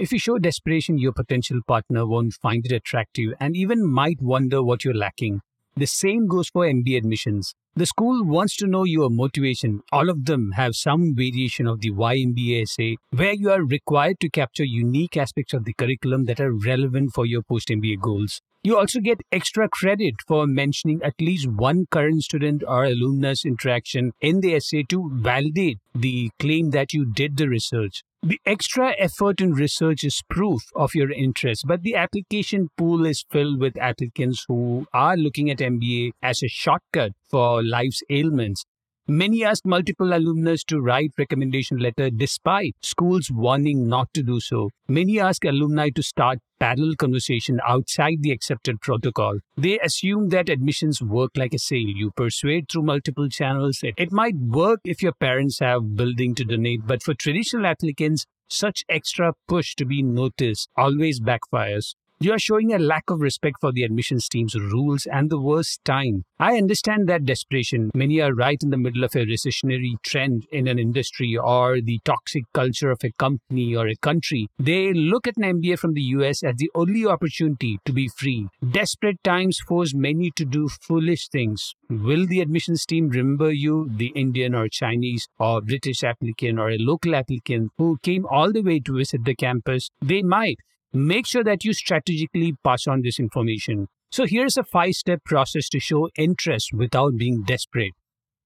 If you show desperation, your potential partner won't find it attractive and even might wonder what you're lacking. The same goes for MBA admissions. The school wants to know your motivation. All of them have some variation of the Why MBA essay where you are required to capture unique aspects of the curriculum that are relevant for your post MBA goals. You also get extra credit for mentioning at least one current student or alumnus interaction in the essay to validate the claim that you did the research. The extra effort in research is proof of your interest, but the application pool is filled with applicants who are looking at MBA as a shortcut for life's ailments. Many ask multiple alumnus to write recommendation letter despite schools warning not to do so. Many ask alumni to start parallel conversation outside the accepted protocol. They assume that admissions work like a sale. You persuade through multiple channels. It, it might work if your parents have building to donate, but for traditional applicants, such extra push to be noticed always backfires. You are showing a lack of respect for the admissions team's rules and the worst time. I understand that desperation. Many are right in the middle of a recessionary trend in an industry or the toxic culture of a company or a country. They look at an MBA from the US as the only opportunity to be free. Desperate times force many to do foolish things. Will the admissions team remember you, the Indian or Chinese or British applicant or a local applicant who came all the way to visit the campus? They might make sure that you strategically pass on this information. So here's a five step process to show interest without being desperate.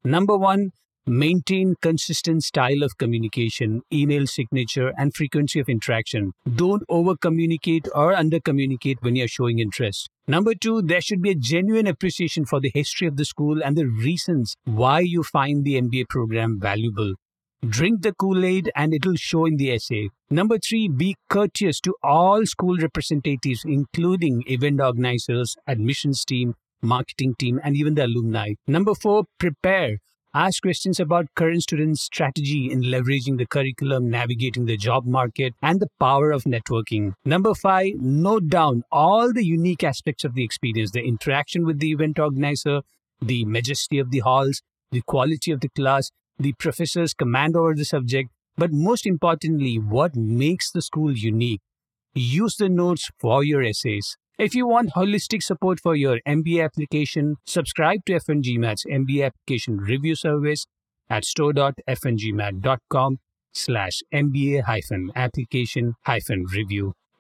Number one, maintain consistent style of communication, email signature, and frequency of interaction. Don't over communicate or under communicate when you're showing interest. Number two, there should be a genuine appreciation for the history of the school and the reasons why you find the MBA program valuable. Drink the Kool Aid and it'll show in the essay. Number three, be courteous to all school representatives, including event organizers, admissions team, marketing team, and even the alumni. Number four, prepare. Ask questions about current students' strategy in leveraging the curriculum, navigating the job market, and the power of networking. Number five, note down all the unique aspects of the experience the interaction with the event organizer, the majesty of the halls, the quality of the class, the professor's command over the subject, but most importantly, what makes the school unique. Use the notes for your essays. If you want holistic support for your MBA application, subscribe to F1GMAT's MBA application review service at store.f1gmat.com slash MBA hyphen application hyphen review.